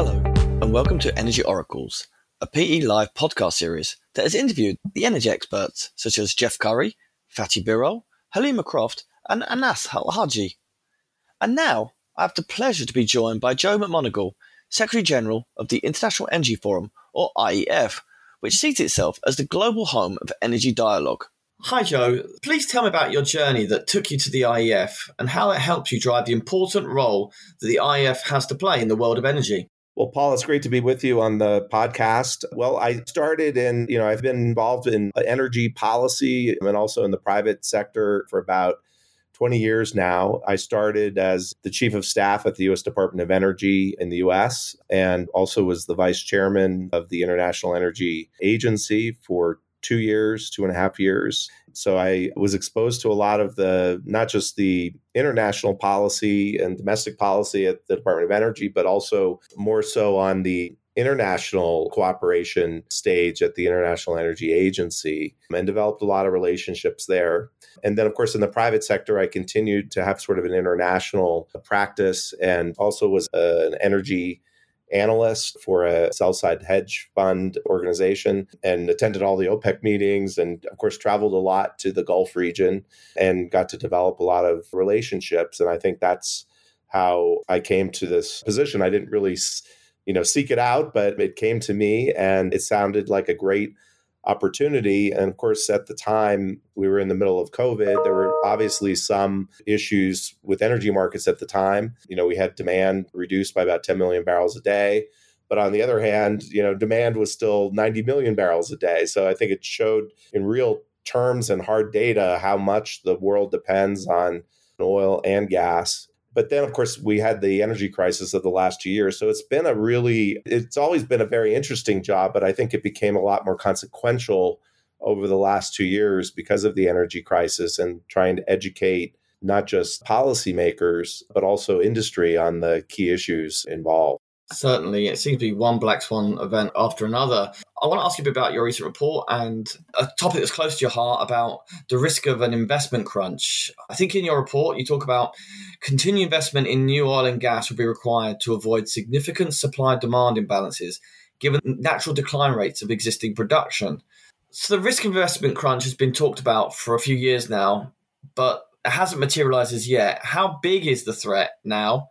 Hello, and welcome to Energy Oracles, a PE Live podcast series that has interviewed the energy experts such as Jeff Currie, Fatih Birol, Helima Croft, and Anas Al. And now I have the pleasure to be joined by Joe McMonigle, Secretary General of the International Energy Forum, or IEF, which sees itself as the global home of energy dialogue. Hi, Joe. Please tell me about your journey that took you to the IEF and how it helped you drive the important role that the IEF has to play in the world of energy. Well, Paul, it's great to be with you on the podcast. Well, I started in, you know, I've been involved in energy policy and also in the private sector for about 20 years now. I started as the chief of staff at the U.S. Department of Energy in the U.S. and also was the vice chairman of the International Energy Agency for two years, two and a half years. So I was exposed to a lot of the, not just the international policy and domestic policy at the Department of Energy, but also more so on the international cooperation stage at the International Energy Agency and developed a lot of relationships there. And then, of course, in the private sector, I continued to have sort of an international practice and also was an energy analyst for a sell side hedge fund organization and attended all the OPEC meetings and, of course, traveled a lot to the Gulf region and got to develop a lot of relationships. And I think that's how I came to this position. I didn't really, you know, seek it out, but it came to me and it sounded like a great opportunity. And of course, at the time, we were in the middle of COVID. There were obviously some issues with energy markets at the time. You know, we had demand reduced by about 10 million barrels a day. But on the other hand, you know, demand was still 90 million barrels a day. So I think it showed in real terms and hard data how much the world depends on oil and gas but then, of course, we had the energy crisis of the last two years. So it's been a really, it's always been a very interesting job, but I think it became a lot more consequential over the last two years because of the energy crisis and trying to educate not just policymakers, but also industry on the key issues involved. Certainly, it seems to be one black swan event after another. I want to ask you a bit about your recent report and a topic that's close to your heart about the risk of an investment crunch. I think in your report, you talk about continued investment in new oil and gas will be required to avoid significant supply demand imbalances given natural decline rates of existing production. So, the risk investment crunch has been talked about for a few years now, but it hasn't materialized as yet. How big is the threat now?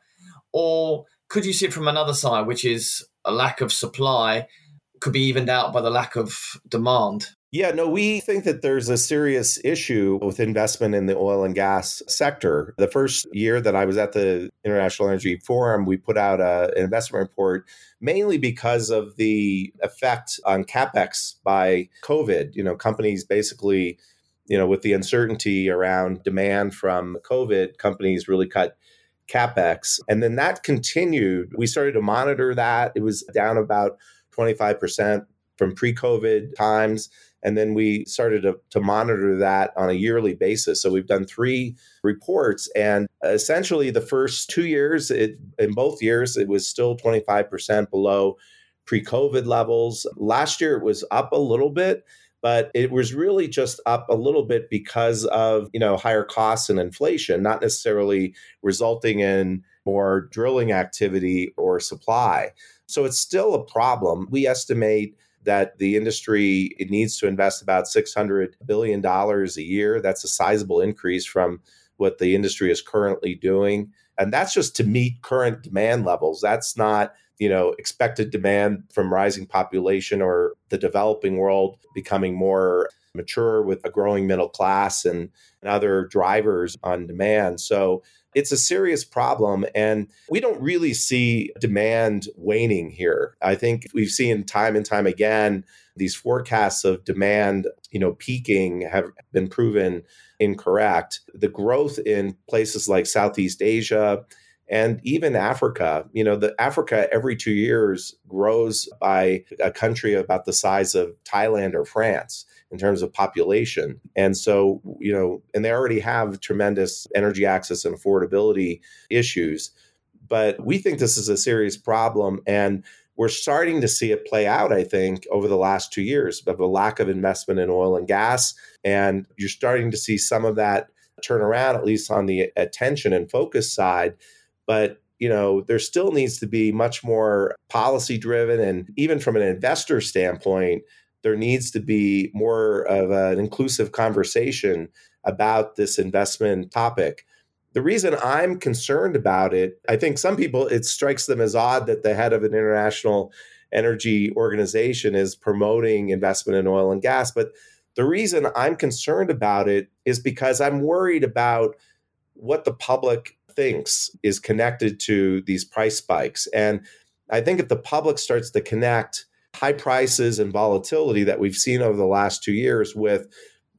Or could you see it from another side, which is a lack of supply could be evened out by the lack of demand? Yeah, no, we think that there's a serious issue with investment in the oil and gas sector. The first year that I was at the International Energy Forum, we put out a, an investment report mainly because of the effect on capex by COVID. You know, companies basically, you know, with the uncertainty around demand from COVID, companies really cut capex. And then that continued. We started to monitor that. It was down about 25% from pre COVID times. And then we started to, to, monitor that on a yearly basis. So we've done three reports. And essentially, the first two years, it, in both years, it was still 25% below pre COVID levels. Last year, it was up a little bit but it was really just up a little bit because of you know higher costs and inflation not necessarily resulting in more drilling activity or supply. So it's still a problem. We estimate that the industry it needs to invest about 600 billion dollars a year. That's a sizable increase from what the industry is currently doing. And that's just to meet current demand levels. That's not you know expected demand from rising population or the developing world becoming more mature with a growing middle class and, and other drivers on demand. So it's a serious problem and we don't really see demand waning here. I think we've seen time and time again these forecasts of demand you know peaking have been proven incorrect. The growth in places like southeast asia and even Africa. You know, the Africa every two years grows by a country about the size of Thailand or France in terms of population. And so, you know, and they already have tremendous energy access and affordability issues. But we think this is a serious problem. And we're starting to see it play out, I think, over the last two years of a lack of investment in oil and gas. And you're starting to see some of that turn around, at least on the attention and focus side but you know, there still needs to be much more policy driven. And even from an investor standpoint, there needs to be more of an inclusive conversation about this investment topic. The reason I'm concerned about it, I think some people, it strikes them as odd that the head of an international energy organization is promoting investment in oil and gas. But the reason I'm concerned about it is because I'm worried about what the public thinks is connected to these price spikes. And I think if the public starts to connect high prices and volatility that we've seen over the last two years with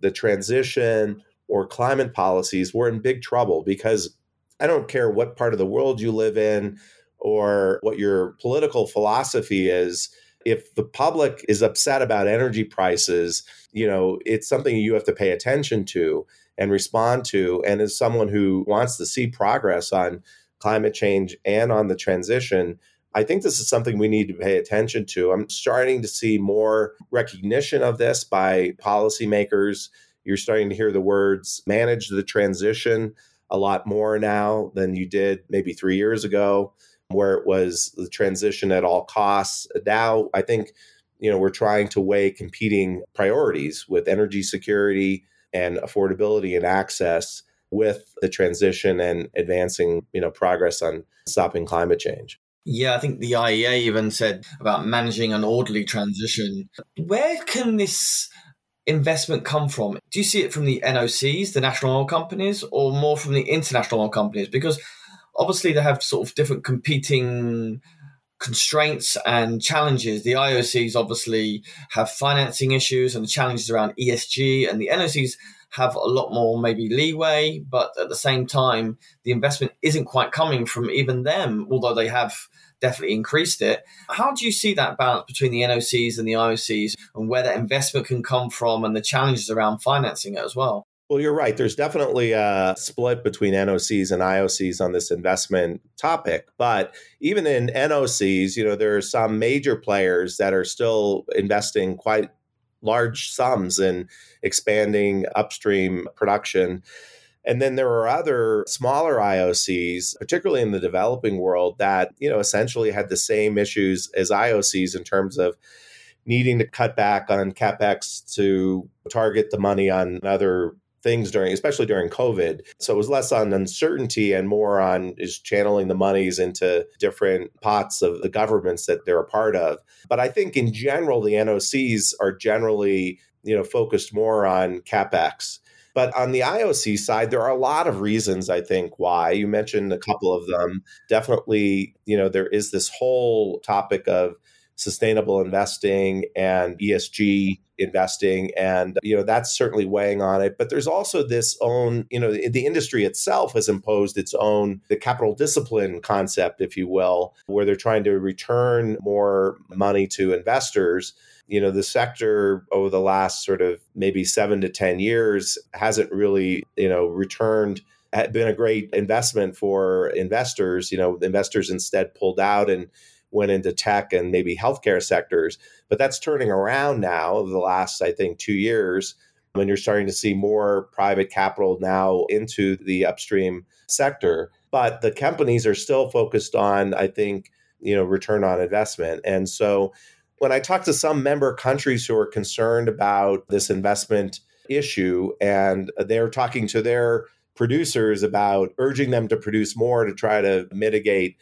the transition or climate policies, we're in big trouble because I don't care what part of the world you live in or what your political philosophy is. If the public is upset about energy prices, you know, it's something you have to pay attention to and respond to. And as someone who wants to see progress on climate change and on the transition, I think this is something we need to pay attention to. I'm starting to see more recognition of this by policymakers. You're starting to hear the words manage the transition a lot more now than you did maybe three years ago, where it was the transition at all costs. Now, I think, you know, we're trying to weigh competing priorities with energy security and affordability and access with the transition and advancing, you know, progress on stopping climate change. Yeah, I think the IEA even said about managing an orderly transition. Where can this investment come from? Do you see it from the NOCs, the national oil companies, or more from the international oil companies? Because obviously they have sort of different competing constraints and challenges. The IOCs obviously have financing issues and the challenges around ESG, and the NOCs have a lot more maybe leeway, but at the same time, the investment isn't quite coming from even them, although they have definitely increased it. How do you see that balance between the NOCs and the IOCs and where that investment can come from and the challenges around financing it as well? Well, you're right. There's definitely a split between NOCs and IOCs on this investment topic. But even in NOCs, you know, there are some major players that are still investing quite large sums in expanding upstream production. And then there are other smaller IOCs, particularly in the developing world, that, you know, essentially had the same issues as IOCs in terms of needing to cut back on capex to target the money on other things during, especially during COVID. So it was less on uncertainty and more on is channeling the monies into different pots of the governments that they're a part of. But I think in general, the NOCs are generally, you know, focused more on capex. But on the IOC side, there are a lot of reasons, I think, why. You mentioned a couple of them. Definitely, you know, there is this whole topic of sustainable investing and ESG investing. And you know that's certainly weighing on it. But there's also this own you know the industry itself has imposed its own the capital discipline concept if you will where they're trying to return more money to investors. You know the sector over the last sort of maybe 7 to 10 years hasn't really you know returned had been a great investment for investors. You know investors instead pulled out and went into tech and maybe healthcare sectors. But that's turning around now over the last, I think, two years when you're starting to see more private capital now into the upstream sector. But the companies are still focused on, I think, you know, return on investment. And so when I talk to some member countries who are concerned about this investment issue and they're talking to their producers about urging them to produce more to try to mitigate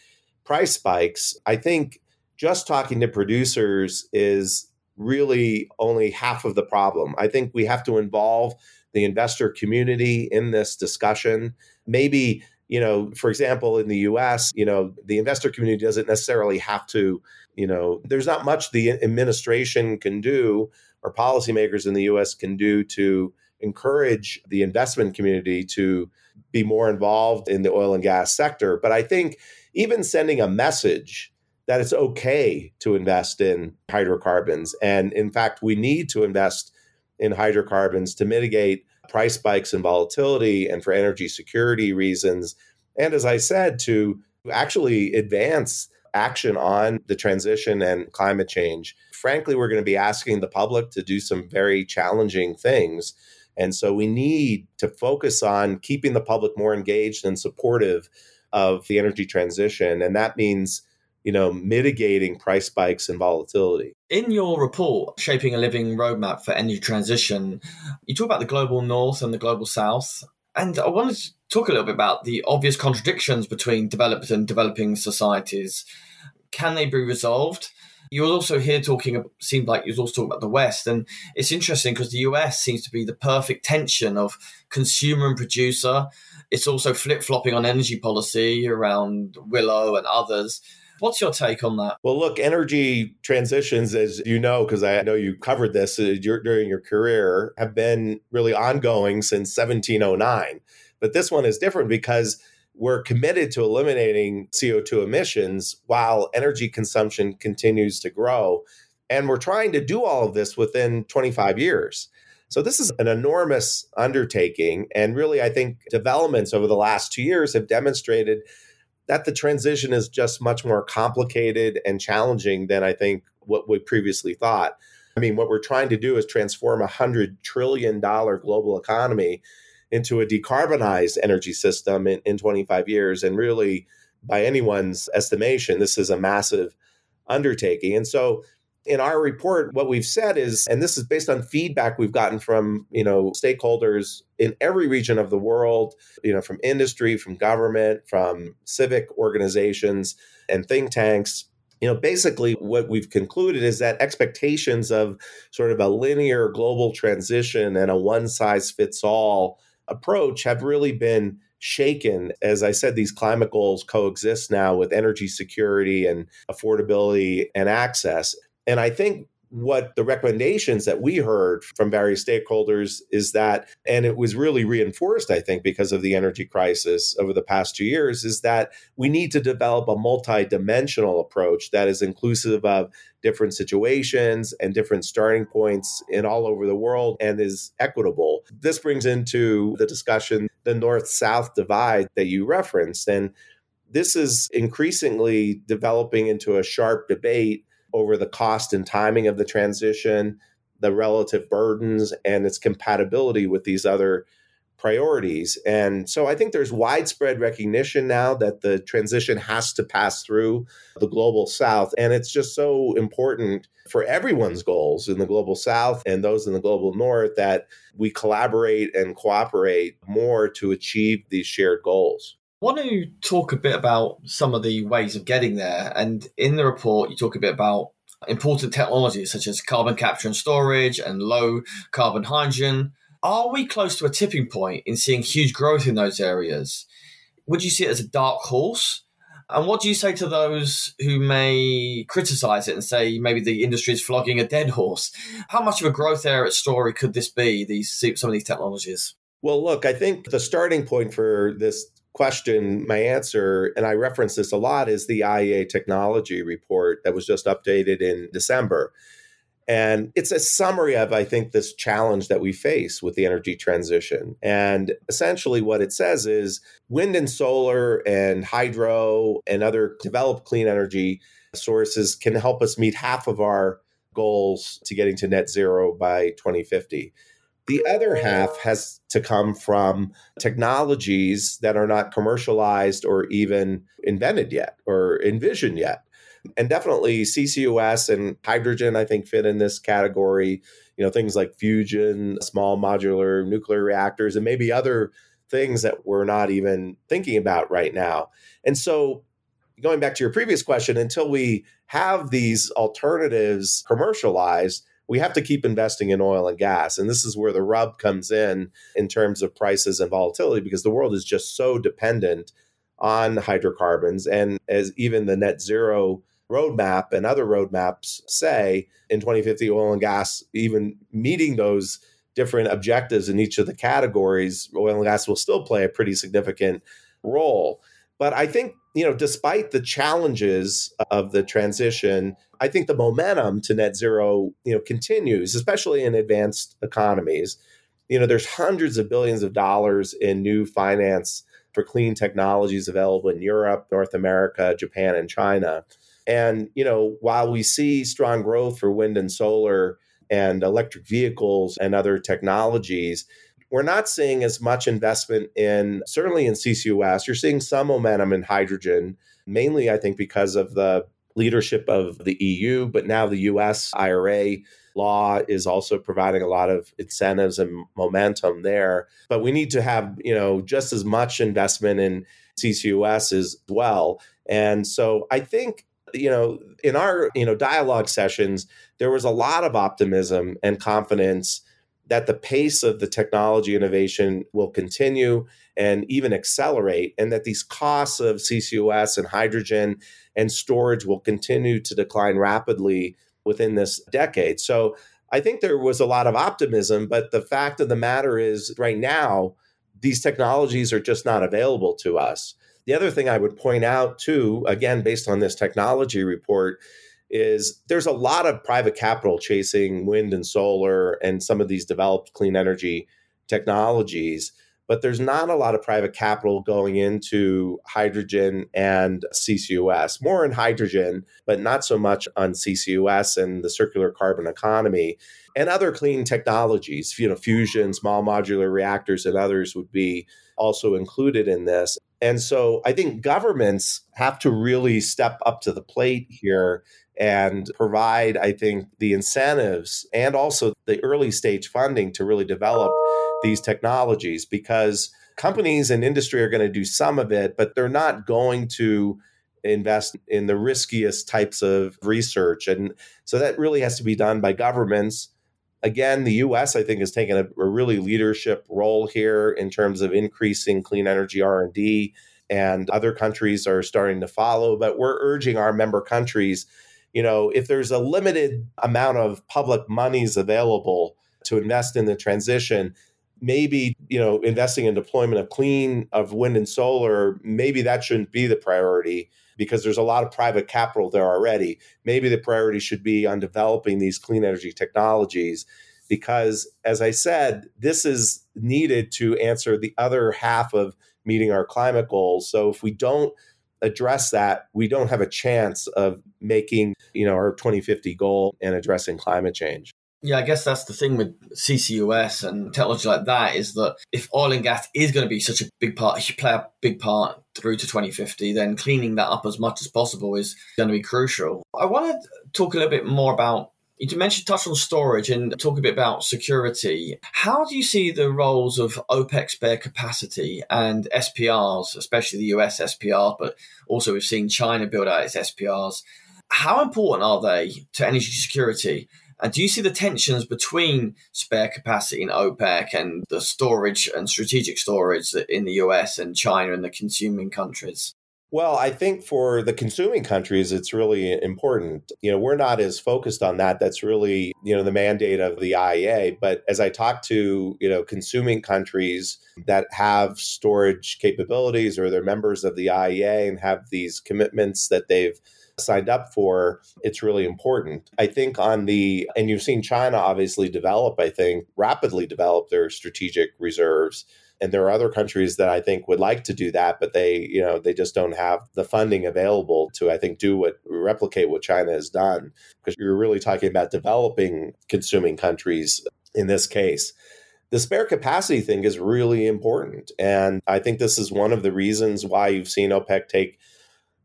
price spikes, I think just talking to producers is really only half of the problem. I think we have to involve the investor community in this discussion. Maybe, you know, for example, in the US, you know, the investor community doesn't necessarily have to, you know, there's not much the administration can do or policymakers in the US can do to encourage the investment community to be more involved in the oil and gas sector. But I think even sending a message that it's okay to invest in hydrocarbons. And in fact, we need to invest in hydrocarbons to mitigate price spikes and volatility and for energy security reasons. And as I said, to actually advance action on the transition and climate change. Frankly, we're going to be asking the public to do some very challenging things. And so we need to focus on keeping the public more engaged and supportive of the energy transition. And that means you know, mitigating price spikes and volatility. In your report, Shaping a Living Roadmap for Energy Transition, you talk about the global north and the global south. And I wanted to talk a little bit about the obvious contradictions between developed and developing societies. Can they be resolved? You were also here talking, seemed like you was also talking about the West. And it's interesting because the US seems to be the perfect tension of consumer and producer. It's also flip flopping on energy policy around Willow and others. What's your take on that? Well, look, energy transitions, as you know, because I know you covered this uh, during your career, have been really ongoing since 1709. But this one is different because we're committed to eliminating CO2 emissions while energy consumption continues to grow. And we're trying to do all of this within 25 years. So this is an enormous undertaking. And really, I think developments over the last two years have demonstrated that the transition is just much more complicated and challenging than I think what we previously thought. I mean, what we're trying to do is transform a $100 trillion global economy into a decarbonized energy system in, in 25 years. And really, by anyone's estimation, this is a massive undertaking. And so in our report, what we've said is, and this is based on feedback we've gotten from, you know, stakeholders in every region of the world, you know, from industry, from government, from civic organizations and think tanks. You know, basically what we've concluded is that expectations of sort of a linear global transition and a one size fits all approach have really been shaken. As I said, these climate goals coexist now with energy security and affordability and access. And I think what the recommendations that we heard from various stakeholders is that, and it was really reinforced, I think, because of the energy crisis over the past two years, is that we need to develop a multi-dimensional approach that is inclusive of different situations and different starting points in all over the world and is equitable. This brings into the discussion the north south divide that you referenced. And this is increasingly developing into a sharp debate over the cost and timing of the transition, the relative burdens, and its compatibility with these other priorities. And so I think there's widespread recognition now that the transition has to pass through the global south. And it's just so important for everyone's goals in the global south and those in the global north that we collaborate and cooperate more to achieve these shared goals. Want to talk a bit about some of the ways of getting there. And in the report, you talk a bit about important technologies such as carbon capture and storage and low carbon hydrogen. Are we close to a tipping point in seeing huge growth in those areas? Would you see it as a dark horse? And what do you say to those who may criticize it and say maybe the industry is flogging a dead horse? How much of a growth area story could this be, these some of these technologies? Well, look, I think the starting point for this question, my answer, and I reference this a lot, is the IEA technology report that was just updated in December. And it's a summary of, I think, this challenge that we face with the energy transition. And essentially, what it says is wind and solar and hydro and other developed clean energy sources can help us meet half of our goals to getting to net zero by 2050. The other half has to come from technologies that are not commercialized or even invented yet or envisioned yet. And definitely CCUS and hydrogen, I think, fit in this category. You know, things like fusion, small modular nuclear reactors, and maybe other things that we're not even thinking about right now. And so, going back to your previous question, until we have these alternatives commercialized, we have to keep investing in oil and gas. And this is where the rub comes in in terms of prices and volatility because the world is just so dependent on hydrocarbons. And as even the net zero roadmap and other roadmaps say, in 2050, oil and gas, even meeting those different objectives in each of the categories, oil and gas will still play a pretty significant role. But I think, you know, despite the challenges of the transition, I think the momentum to net zero, you know, continues, especially in advanced economies. You know, there's hundreds of billions of dollars in new finance for clean technologies available in Europe, North America, Japan, and China. And, you know, while we see strong growth for wind and solar and electric vehicles and other technologies, we're not seeing as much investment in certainly in CCUS. You're seeing some momentum in hydrogen, mainly I think because of the leadership of the EU, but now the US IRA law is also providing a lot of incentives and momentum there. But we need to have, you know, just as much investment in CCUS as well. And so I think you know in our you know dialogue sessions there was a lot of optimism and confidence that the pace of the technology innovation will continue and even accelerate, and that these costs of CCUS and hydrogen and storage will continue to decline rapidly within this decade. So I think there was a lot of optimism, but the fact of the matter is, right now, these technologies are just not available to us. The other thing I would point out, too, again, based on this technology report, is there's a lot of private capital chasing wind and solar and some of these developed clean energy technologies but there's not a lot of private capital going into hydrogen and CCUS. More in hydrogen, but not so much on CCUS and the circular carbon economy and other clean technologies. You know, fusion, small modular reactors, and others would be also included in this. And so I think governments have to really step up to the plate here and provide, I think, the incentives and also the early stage funding to really develop these technologies because companies and industry are going to do some of it, but they're not going to invest in the riskiest types of research. And so that really has to be done by governments. Again, the US, I think, has taken a, a really leadership role here in terms of increasing clean energy R&D and other countries are starting to follow. But we're urging our member countries you know, if there's a limited amount of public monies available to invest in the transition, maybe, you know, investing in deployment of clean of wind and solar, maybe that shouldn't be the priority because there's a lot of private capital there already. Maybe the priority should be on developing these clean energy technologies because as I said, this is needed to answer the other half of meeting our climate goals. So if we don't address that, we don't have a chance of making, you know, our 2050 goal and addressing climate change. Yeah, I guess that's the thing with CCUS and technology like that is that if oil and gas is going to be such a big part, if you play a big part through to 2050, then cleaning that up as much as possible is going to be crucial. I want to talk a little bit more about you mentioned touch on storage and talk a bit about security. How do you see the roles of OPEC spare capacity and SPRs, especially the US SPR, but also we've seen China build out its SPRs? How important are they to energy security? And do you see the tensions between spare capacity in OPEC and the storage and strategic storage in the US and China and the consuming countries? Well, I think for the consuming countries, it's really important. You know, we're not as focused on that. That's really, you know, the mandate of the IEA. But as I talk to, you know, consuming countries that have storage capabilities or they're members of the IEA and have these commitments that they've signed up for, it's really important. I think on the, and you've seen China obviously develop, I think, rapidly develop their strategic reserves and there are other countries that I think would like to do that, but they, you know, they just don't have the funding available to, I think, do what replicate what China has done. Because you're really talking about developing consuming countries in this case. The spare capacity thing is really important. And I think this is one of the reasons why you've seen OPEC take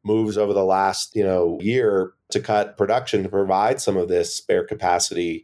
moves over the last, you know, year to cut production to provide some of this spare capacity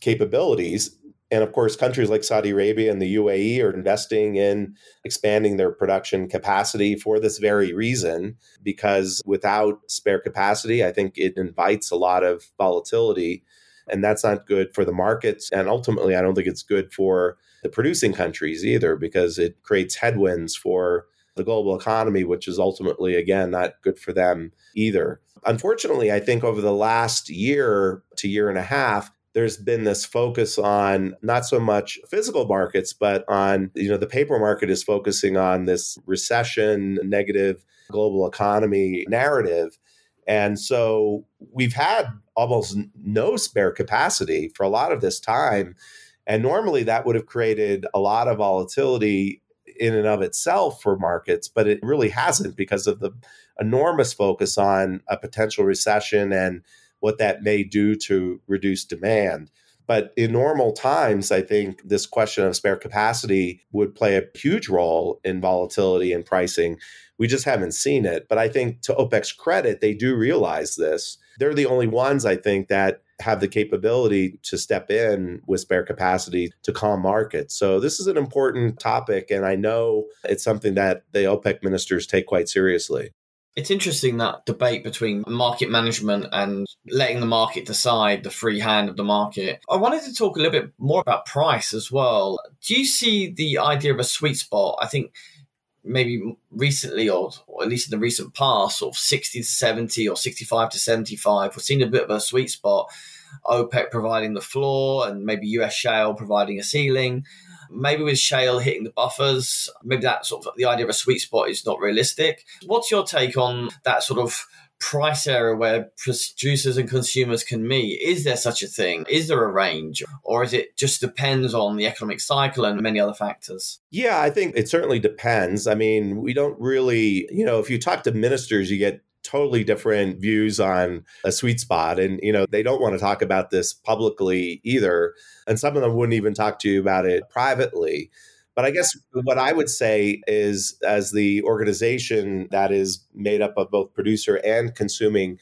capabilities and of course, countries like Saudi Arabia and the UAE are investing in expanding their production capacity for this very reason, because without spare capacity, I think it invites a lot of volatility. And that's not good for the markets. And ultimately, I don't think it's good for the producing countries either, because it creates headwinds for the global economy, which is ultimately, again, not good for them either. Unfortunately, I think over the last year to year and a half, there's been this focus on not so much physical markets, but on, you know, the paper market is focusing on this recession, negative global economy narrative. And so we've had almost no spare capacity for a lot of this time. And normally that would have created a lot of volatility in and of itself for markets, but it really hasn't because of the enormous focus on a potential recession and what that may do to reduce demand. But in normal times, I think this question of spare capacity would play a huge role in volatility and pricing. We just haven't seen it. But I think to OPEC's credit, they do realize this. They're the only ones, I think, that have the capability to step in with spare capacity to calm markets. So this is an important topic, and I know it's something that the OPEC ministers take quite seriously. It's interesting that debate between market management and letting the market decide the free hand of the market. I wanted to talk a little bit more about price as well. Do you see the idea of a sweet spot? I think maybe recently or, or, at least in the recent past, sort of 60 to 70 or 65 to 75, we've seen a bit of a sweet spot. OPEC providing the floor and maybe US shale providing a ceiling. Maybe with shale hitting the buffers, maybe that sort of the idea of a sweet spot is not realistic. What's your take on that sort of price area where producers and consumers can meet? Is there such a thing? Is there a range? Or is it just depends on the economic cycle and many other factors? Yeah, I think it certainly depends. I mean, we don't really, you know, if you talk to ministers, you get totally different views on a sweet spot and you know they don't want to talk about this publicly either and some of them wouldn't even talk to you about it privately. But I guess what I would say is, as the organization that is made up of both producer and consuming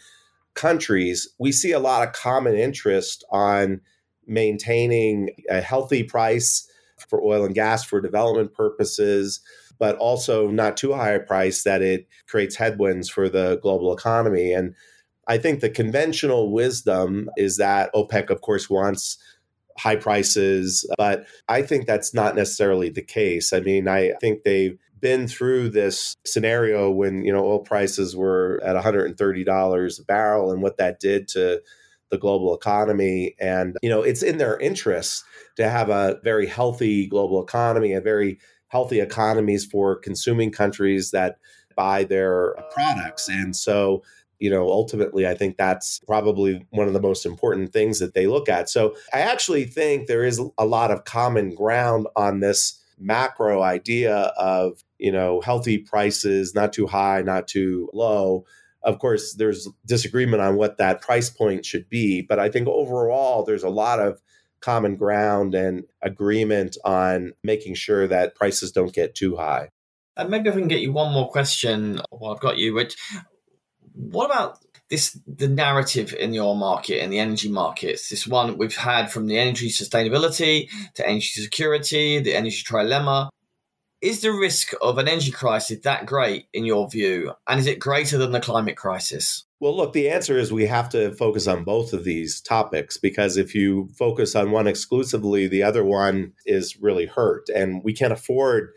countries, we see a lot of common interest on maintaining a healthy price for oil and gas for development purposes, but also not too high a price that it creates headwinds for the global economy. And I think the conventional wisdom is that OPEC, of course, wants high prices. But I think that's not necessarily the case. I mean, I think they've been through this scenario when, you know, oil prices were at $130 a barrel and what that did to the global economy. And, you know, it's in their interest to have a very healthy global economy, a very healthy economies for consuming countries that buy their products. And so you know, ultimately, I think that's probably one of the most important things that they look at. So I actually think there is a lot of common ground on this macro idea of, you know, healthy prices, not too high, not too low. Of course, there's disagreement on what that price point should be, but I think overall, there's a lot of common ground and agreement on making sure that prices don't get too high. And maybe if we can get you one more question while I've got you, which what about this the narrative in your market in the energy markets? This one we've had from the energy sustainability to energy security, the energy trilemma. Is the risk of an energy crisis that great in your view? And is it greater than the climate crisis? Well, look, the answer is we have to focus on both of these topics because if you focus on one exclusively, the other one is really hurt. And we can't afford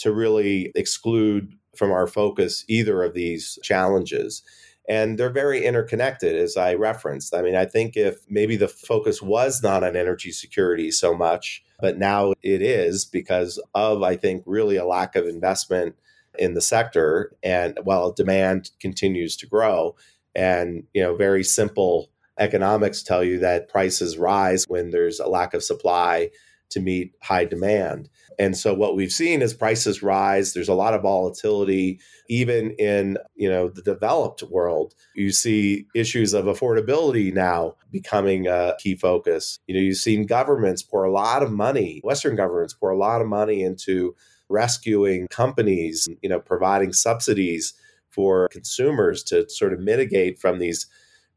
to really exclude from our focus either of these challenges. And they're very interconnected, as I referenced. I mean, I think if maybe the focus was not on energy security so much, but now it is because of, I think, really a lack of investment in the sector and while demand continues to grow. And, you know, very simple economics tell you that prices rise when there's a lack of supply to meet high demand. And so what we've seen is prices rise. There's a lot of volatility, even in you know the developed world. You see issues of affordability now becoming a key focus. You know, you've seen governments pour a lot of money, Western governments pour a lot of money into rescuing companies, you know, providing subsidies for consumers to sort of mitigate from these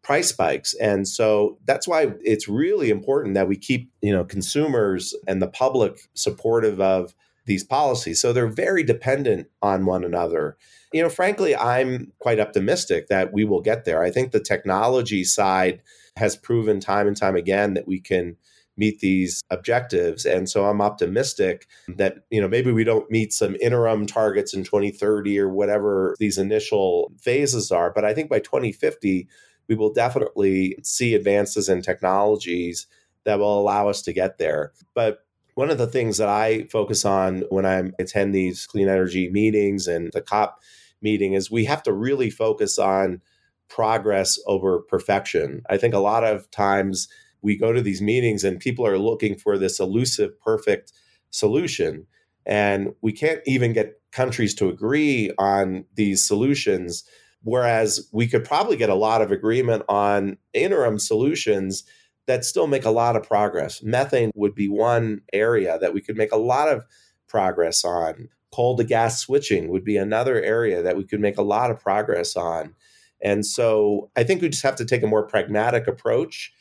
price spikes. And so that's why it's really important that we keep, you know, consumers and the public supportive of these policies. So they're very dependent on one another. You know, frankly, I'm quite optimistic that we will get there. I think the technology side has proven time and time again that we can meet these objectives and so i'm optimistic that you know maybe we don't meet some interim targets in 2030 or whatever these initial phases are but i think by 2050 we will definitely see advances in technologies that will allow us to get there. But one of the things that I focus on when I attend these clean energy meetings and the COP meeting is we have to really focus on progress over perfection. I think a lot of times we go to these meetings and people are looking for this elusive, perfect solution. And we can't even get countries to agree on these solutions Whereas we could probably get a lot of agreement on interim solutions that still make a lot of progress. Methane would be one area that we could make a lot of progress on. Coal to gas switching would be another area that we could make a lot of progress on. And so I think we just have to take a more pragmatic approach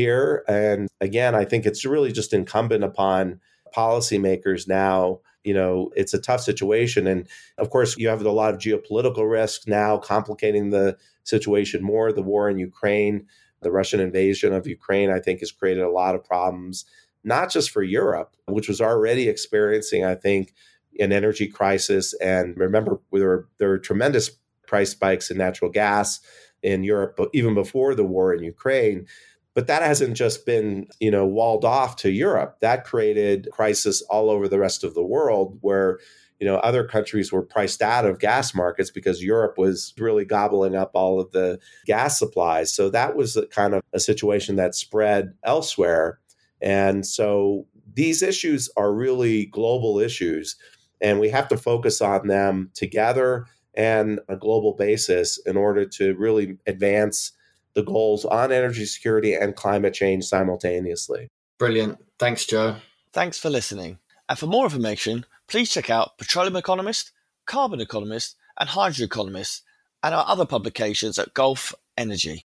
here. And again, I think it's really just incumbent upon policymakers now. You know, it's a tough situation. And of course, you have a lot of geopolitical risks now complicating the situation more. The war in Ukraine, the Russian invasion of Ukraine, I think, has created a lot of problems, not just for Europe, which was already experiencing, I think, an energy crisis. And remember, there were, there were tremendous price spikes in natural gas in Europe, even before the war in Ukraine. But that hasn't just been, you know, walled off to Europe. That created crisis all over the rest of the world where, you know, other countries were priced out of gas markets because Europe was really gobbling up all of the gas supplies. So that was kind of a situation that spread elsewhere. And so these issues are really global issues, and we have to focus on them together and a global basis in order to really advance the goals on energy security and climate change simultaneously. Brilliant. Thanks, Joe. Thanks for listening. And for more information, please check out Petroleum Economist, Carbon Economist, and Hydrogen Economist, and our other publications at Gulf Energy.